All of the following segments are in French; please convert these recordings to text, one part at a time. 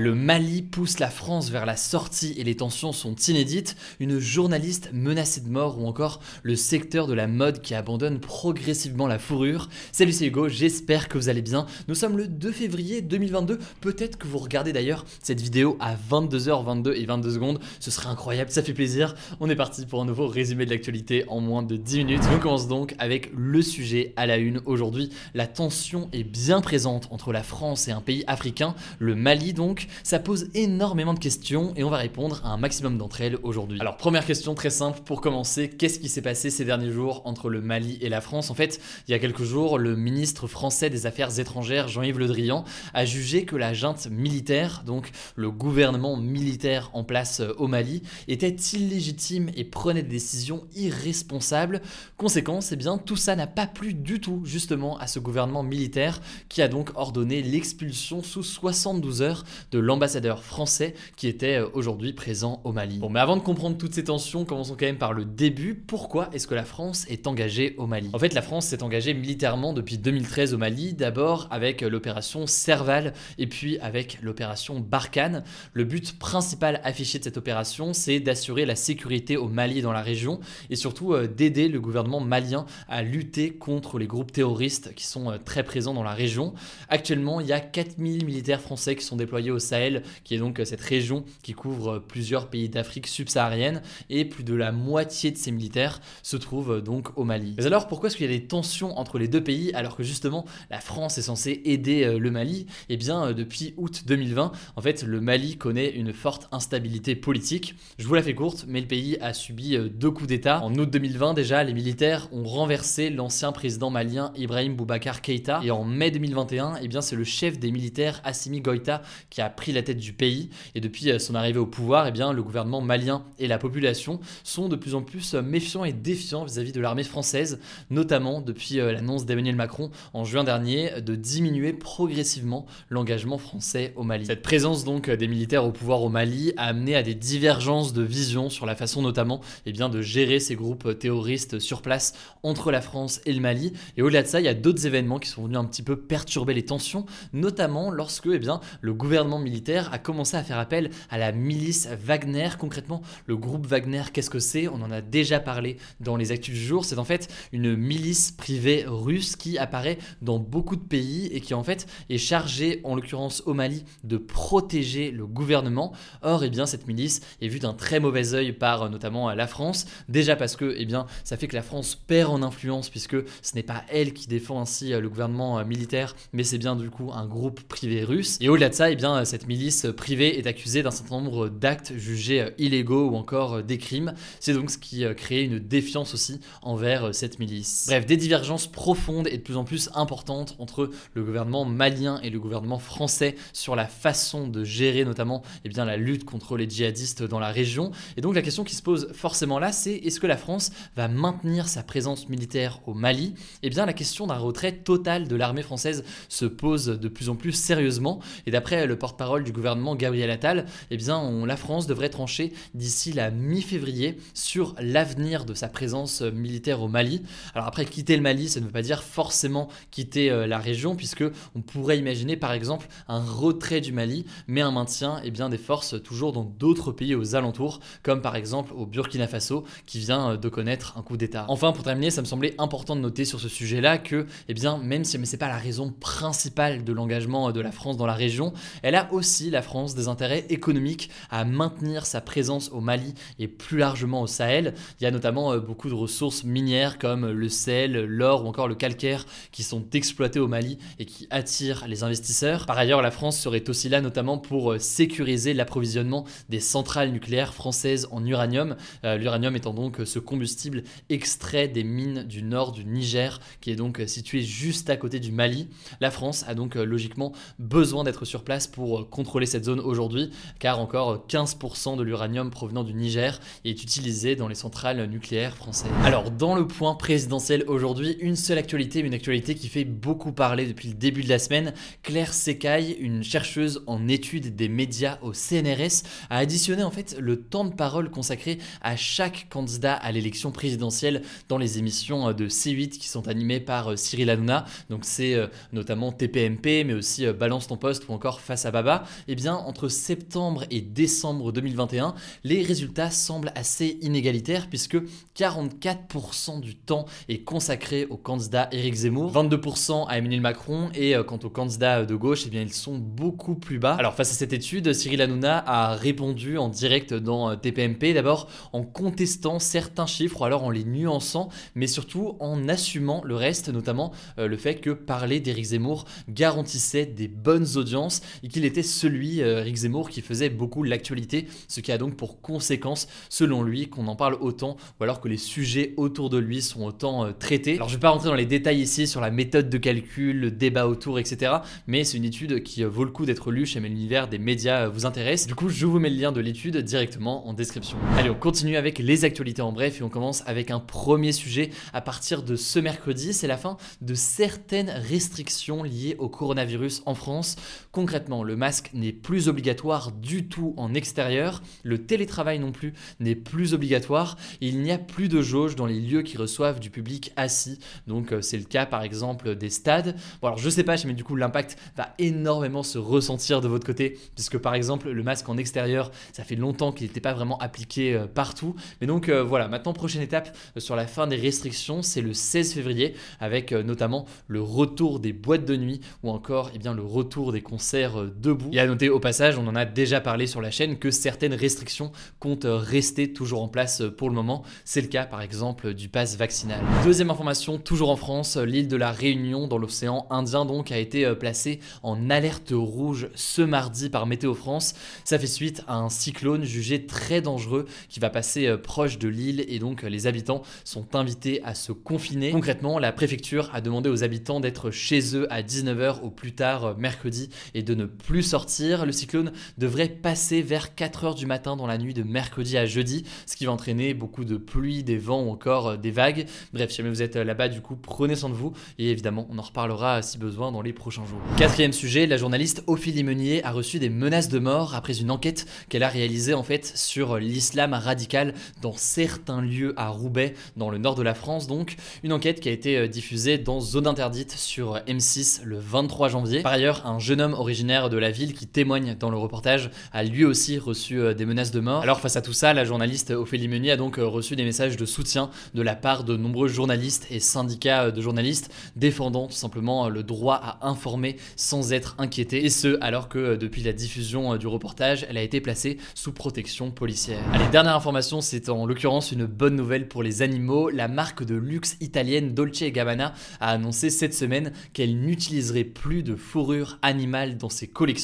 Le Mali pousse la France vers la sortie et les tensions sont inédites, une journaliste menacée de mort ou encore le secteur de la mode qui abandonne progressivement la fourrure. Salut c'est Hugo, j'espère que vous allez bien. Nous sommes le 2 février 2022, peut-être que vous regardez d'ailleurs cette vidéo à 22h22 et 22 secondes, ce serait incroyable, ça fait plaisir. On est parti pour un nouveau résumé de l'actualité en moins de 10 minutes. On commence donc avec le sujet à la une aujourd'hui. La tension est bien présente entre la France et un pays africain, le Mali donc. Ça pose énormément de questions et on va répondre à un maximum d'entre elles aujourd'hui. Alors première question très simple pour commencer, qu'est-ce qui s'est passé ces derniers jours entre le Mali et la France? En fait, il y a quelques jours, le ministre français des Affaires étrangères, Jean-Yves Le Drian, a jugé que la junte militaire, donc le gouvernement militaire en place euh, au Mali, était illégitime et prenait des décisions irresponsables. Conséquence, eh bien, tout ça n'a pas plu du tout justement à ce gouvernement militaire qui a donc ordonné l'expulsion sous 72 heures de l'ambassadeur français qui était euh, aujourd'hui présent au Mali. Bon, mais avant de comprendre toutes ces tensions, commençons quand même par le début. Pourquoi est-ce que la France est engagée au Mali? En fait, la France s'est engagée militairement depuis 2013 au Mali, d'abord avec l'opération Serval et puis avec l'opération Barkhane. Le but principal affiché de cette opération, c'est d'assurer la sécurité au Mali et dans la région et surtout euh, d'aider le gouvernement malien à lutter contre les groupes terroristes qui sont euh, très présents dans la région. Actuellement, il y a 4000 militaires français qui sont déployés au Sahel, qui est donc euh, cette région qui couvre euh, plusieurs pays d'Afrique subsaharienne, et plus de la moitié de ces militaires se trouvent euh, donc au Mali. Mais alors pourquoi est-ce qu'il y a des tensions entre les deux pays alors que justement la France est censée aider le Mali? Eh bien depuis août 2020, en fait le Mali connaît une forte instabilité politique. Je vous la fais courte, mais le pays a subi deux coups d'État. En août 2020 déjà, les militaires ont renversé l'ancien président malien Ibrahim Boubacar Keïta, et en mai 2021, eh bien c'est le chef des militaires Assimi Goïta qui a pris la tête du pays. Et depuis euh, son arrivée au pouvoir, eh bien, le gouvernement malien et la population sont de plus en plus euh, méfiants et défiants vis-à-vis de l'armée française, notamment depuis euh, l'annonce d'Emmanuel Macron en juin dernier de diminuer progressivement l'engagement français au Mali. Cette présence donc des militaires au pouvoir au Mali a amené à des divergences de vision sur la façon notamment eh bien, de gérer ces groupes terroristes sur place entre la France et le Mali. Et au-delà de ça, il y a d'autres événements qui sont venus un petit peu perturber les tensions, notamment lorsque eh bien, le gouvernement militaire a commencé à faire appel à la milice Wagner. Concrètement, le groupe Wagner, qu'est-ce que c'est? On en a déjà parlé dans les actus du jour. C'est en fait une milice privée russe qui apparaît dans beaucoup de pays et qui en fait est chargée, en l'occurrence au Mali, de protéger le gouvernement. Or, eh bien, cette milice est vue d'un très mauvais œil par notamment la France. Déjà parce que, eh bien, ça fait que la France perd en influence puisque ce n'est pas elle qui défend ainsi le gouvernement militaire, mais c'est bien du coup un groupe privé russe. Et au-delà de ça, eh bien, cette milice privée est accusée d'un certain nombre d'actes jugés illégaux ou encore des crimes. C'est donc ce qui crée une défiance aussi envers cette milice. Bref, des divergences profondes et de plus en plus importantes entre le gouvernement malien et le gouvernement français sur la façon de gérer notamment eh bien, la lutte contre les djihadistes dans la région. Et donc la question qui se pose forcément là, c'est est-ce que la France va maintenir sa présence militaire au Mali? Eh bien la question d'un retrait total de l'armée française se pose de plus en plus sérieusement. Et d'après le porte parole du gouvernement Gabriel Attal, eh bien, la France devrait trancher d'ici la mi-février sur l'avenir de sa présence militaire au Mali. Alors après, quitter le Mali, ça ne veut pas dire forcément quitter euh, la région, puisque on pourrait imaginer par exemple un retrait du Mali, mais un maintien eh bien, des forces toujours dans d'autres pays aux alentours, comme par exemple au Burkina Faso, qui vient euh, de connaître un coup d'État. Enfin, pour terminer, ça me semblait important de noter sur ce sujet-là que, eh bien, même si ce n'est pas la raison principale de l'engagement de la France dans la région, elle a aussi, la France, des intérêts économiques à maintenir sa présence au Mali et plus largement au Sahel. Il y a notamment beaucoup de ressources minières comme le sel, l'or ou encore le calcaire qui sont exploités au Mali et qui attirent les investisseurs. Par ailleurs, la France serait aussi là notamment pour sécuriser l'approvisionnement des centrales nucléaires françaises en uranium. L'uranium étant donc ce combustible extrait des mines du nord du Niger, qui est donc situé juste à côté du Mali. La France a donc logiquement besoin d'être sur place pour contrôler cette zone aujourd'hui, car encore 15% de l'uranium provenant du Niger est utilisé dans les centrales nucléaires françaises. Alors, dans le point présidentiel aujourd'hui, une seule actualité, une actualité qui fait beaucoup parler depuis le début de la semaine. Claire Secaille, une chercheuse en études des médias au CNRS, a additionné en fait le temps de parole consacré à chaque candidat à l'élection présidentielle dans les émissions de C8 qui sont animées par Cyril Hanouna. Donc c'est euh, notamment TPMP, mais aussi euh, Balance ton poste ou encore Face à Baba. Eh bien entre septembre et décembre 2021, les résultats semblent assez inégalitaires puisque 44% du temps est consacré au candidat Éric Zemmour, 22% à Emmanuel Macron et euh, quant aux candidats de gauche, eh bien ils sont beaucoup plus bas. Alors face à cette étude, Cyril Hanouna a répondu en direct dans TPMP d'abord en contestant certains chiffres ou alors en les nuançant, mais surtout en assumant le reste, notamment euh, le fait que parler d'Éric Zemmour garantissait des bonnes audiences et qu'il était celui, euh, Éric Zemmour, qui faisait beaucoup l'actualité, ce qui a donc pour conséquence, selon lui, qu'on en parle autant ou alors que les sujets autour de lui sont autant euh, traités. Alors je ne vais pas rentrer dans les détails ici sur la méthode de calcul, le débat autour, etc. Mais c'est une étude qui vaut le coup d'être lue chez l'univers des médias vous intéresse. Du coup, je vous mets le lien de l'étude directement en description. Allez, on continue avec les actualités en bref et on commence avec un premier sujet à partir de ce mercredi, c'est la fin de certaines restrictions liées au coronavirus en France. Concrètement, le masque n'est plus obligatoire du tout en extérieur, le télétravail non plus n'est plus obligatoire, il n'y a plus de jauge dans les lieux qui reçoivent du public assis. Donc euh, c'est le cas par exemple des stades. Bon alors je sais pas, mais du coup l'impact va énormément se ressentir de votre côté puisque par exemple le masque en extérieur, ça fait longtemps qu'il n'était pas vraiment appliqué euh, partout. Mais donc euh, voilà, maintenant prochaine étape sur la fin des restrictions, c'est le 16 février avec notamment le retour des boîtes de nuit ou encore eh bien, le retour des concerts debout. Et à noter au passage, on en a déjà parlé sur la chaîne, que certaines restrictions comptent rester toujours en place pour le moment. C'est le cas par exemple du pass vaccinal. Deuxième information, toujours en France, l'île de la Réunion dans l'océan Indien donc a été placée en alerte rouge ce mardi par Météo France. Ça fait suite à un cyclone jugé très dangereux qui va passer proche de l'île et donc les habitants sont invités à se confiner. Concrètement, la préfecture a demandé aux habitants d'être chez eux à 19h au plus tard mercredi et de ne plus sortir. Le cyclone devrait passer vers 4h du matin dans la nuit de mercredi à jeudi, ce qui va entraîner beaucoup de pluie, des vents ou encore euh, des vagues. Bref, si jamais vous êtes euh, là-bas, du coup, prenez soin de vous et évidemment, on en reparlera si besoin dans les prochains jours. Quatrième sujet, la journaliste Ophélie Meunier a reçu des menaces de mort après une enquête qu'elle a réalisée en fait sur l'islam radical dans certains lieux à Roubaix, dans le nord de la France donc. Une enquête qui a été euh, diffusée dans Zone Interdite sur M6 le 23 janvier. Par ailleurs, un jeune homme originaire de la ville qui témoigne dans le reportage a lui aussi reçu euh, des menaces de mort. Alors face à tout ça, la journaliste Ophélie Meunier a donc euh, reçu des messages de soutien de la part de nombreux journalistes et syndicats de journalistes défendant tout simplement le droit à informer sans être inquiété. Et ce, alors que depuis la diffusion du reportage, elle a été placée sous protection policière. Allez, dernière information, c'est en l'occurrence une bonne nouvelle pour les animaux. La marque de luxe italienne Dolce Gabbana a annoncé cette semaine qu'elle n'utiliserait plus de fourrure animale dans ses collections.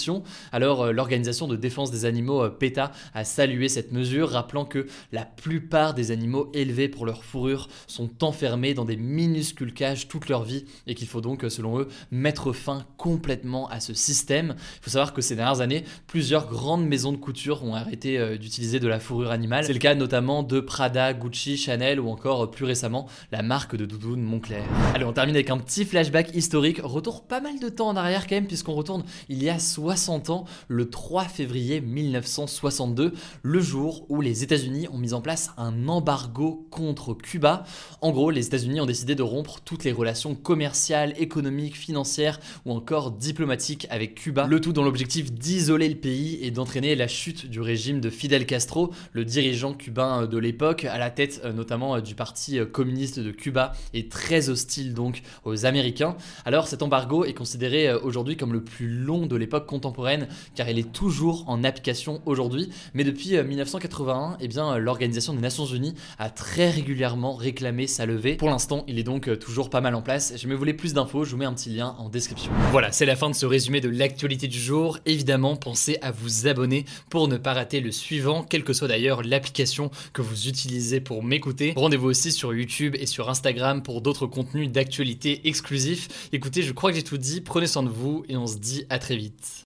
Alors euh, l'organisation de défense des animaux euh, PETA a salué cette mesure, rappelant que la plupart des animaux élevés pour leur fourrure sont enfermés dans des minuscules cages toute leur vie et qu'il faut donc, euh, selon eux, mettre fin complètement à ce système. Il faut savoir que ces dernières années, plusieurs grandes maisons de couture ont arrêté d'utiliser de la fourrure animale. C'est le cas notamment de Prada, Gucci, Chanel ou encore plus récemment la marque de doudoune Moncler. Allez, on termine avec un petit flashback historique. Retour pas mal de temps en arrière quand même, puisqu'on retourne il y a 60 ans, le 3 février 1962, le jour où les États-Unis ont mis en place un embargo contre Cuba. En gros, les États-Unis ont décidé de rompre toutes les relations commerciales, économiques, financières ou encore diplomatiques avec Cuba. Le tout dans l'objectif d'isoler le pays et d'entraîner la chute du régime de Fidel Castro, le dirigeant cubain de l'époque, à la tête euh, notamment euh, du parti euh, communiste de Cuba et très hostile donc aux Américains. Alors cet embargo est considéré aujourd'hui comme le plus long de l'époque contemporaine car elle est toujours en application aujourd'hui. Mais depuis 1981, eh bien, l'Organisation des Nations Unies a très régulièrement réclamé sa levée. Pour l'instant, il est donc toujours pas mal en place. Si vous voulez plus d'infos, je vous mets un petit lien en description. Voilà, c'est la fin de ce résumé de l'actualité du jour. Évidemment, pensez à vous abonner pour ne pas rater le suivant, quelle que soit d'ailleurs l'application que vous utilisez pour m'écouter. Rendez-vous aussi sur YouTube et sur Instagram pour d'autres contenus d'actualité exclusifs. Écoutez, je crois que j'ai tout dit. Prenez soin de vous et on se dit à très vite.